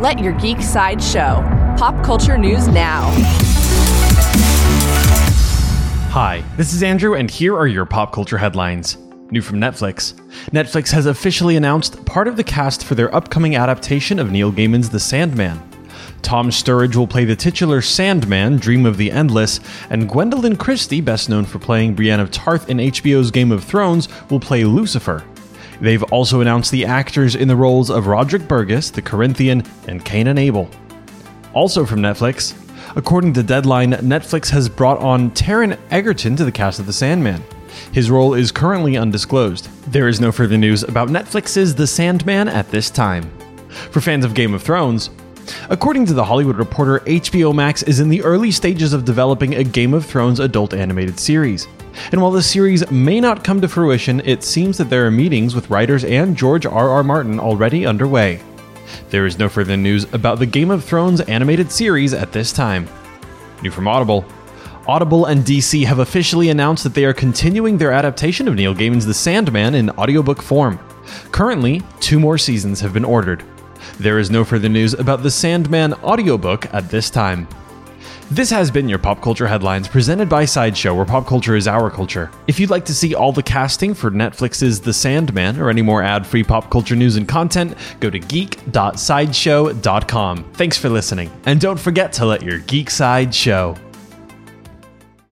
Let your geek side show. Pop culture news now. Hi, this is Andrew, and here are your pop culture headlines. New from Netflix. Netflix has officially announced part of the cast for their upcoming adaptation of Neil Gaiman's The Sandman. Tom Sturridge will play the titular Sandman, Dream of the Endless, and Gwendoline Christie, best known for playing Brienne of Tarth in HBO's Game of Thrones, will play Lucifer. They've also announced the actors in the roles of Roderick Burgess, the Corinthian, and Cain and Abel. Also from Netflix, according to Deadline, Netflix has brought on Taron Egerton to the cast of The Sandman. His role is currently undisclosed. There is no further news about Netflix's The Sandman at this time. For fans of Game of Thrones, According to The Hollywood Reporter, HBO Max is in the early stages of developing a Game of Thrones adult animated series. And while the series may not come to fruition, it seems that there are meetings with writers and George R. R. Martin already underway. There is no further news about the Game of Thrones animated series at this time. New from Audible. Audible and DC have officially announced that they are continuing their adaptation of Neil Gaiman's The Sandman in audiobook form. Currently, two more seasons have been ordered. There is no further news about the Sandman audiobook at this time. This has been your Pop Culture Headlines presented by Sideshow, where pop culture is our culture. If you'd like to see all the casting for Netflix's The Sandman or any more ad free pop culture news and content, go to geek.sideshow.com. Thanks for listening, and don't forget to let your geek side show.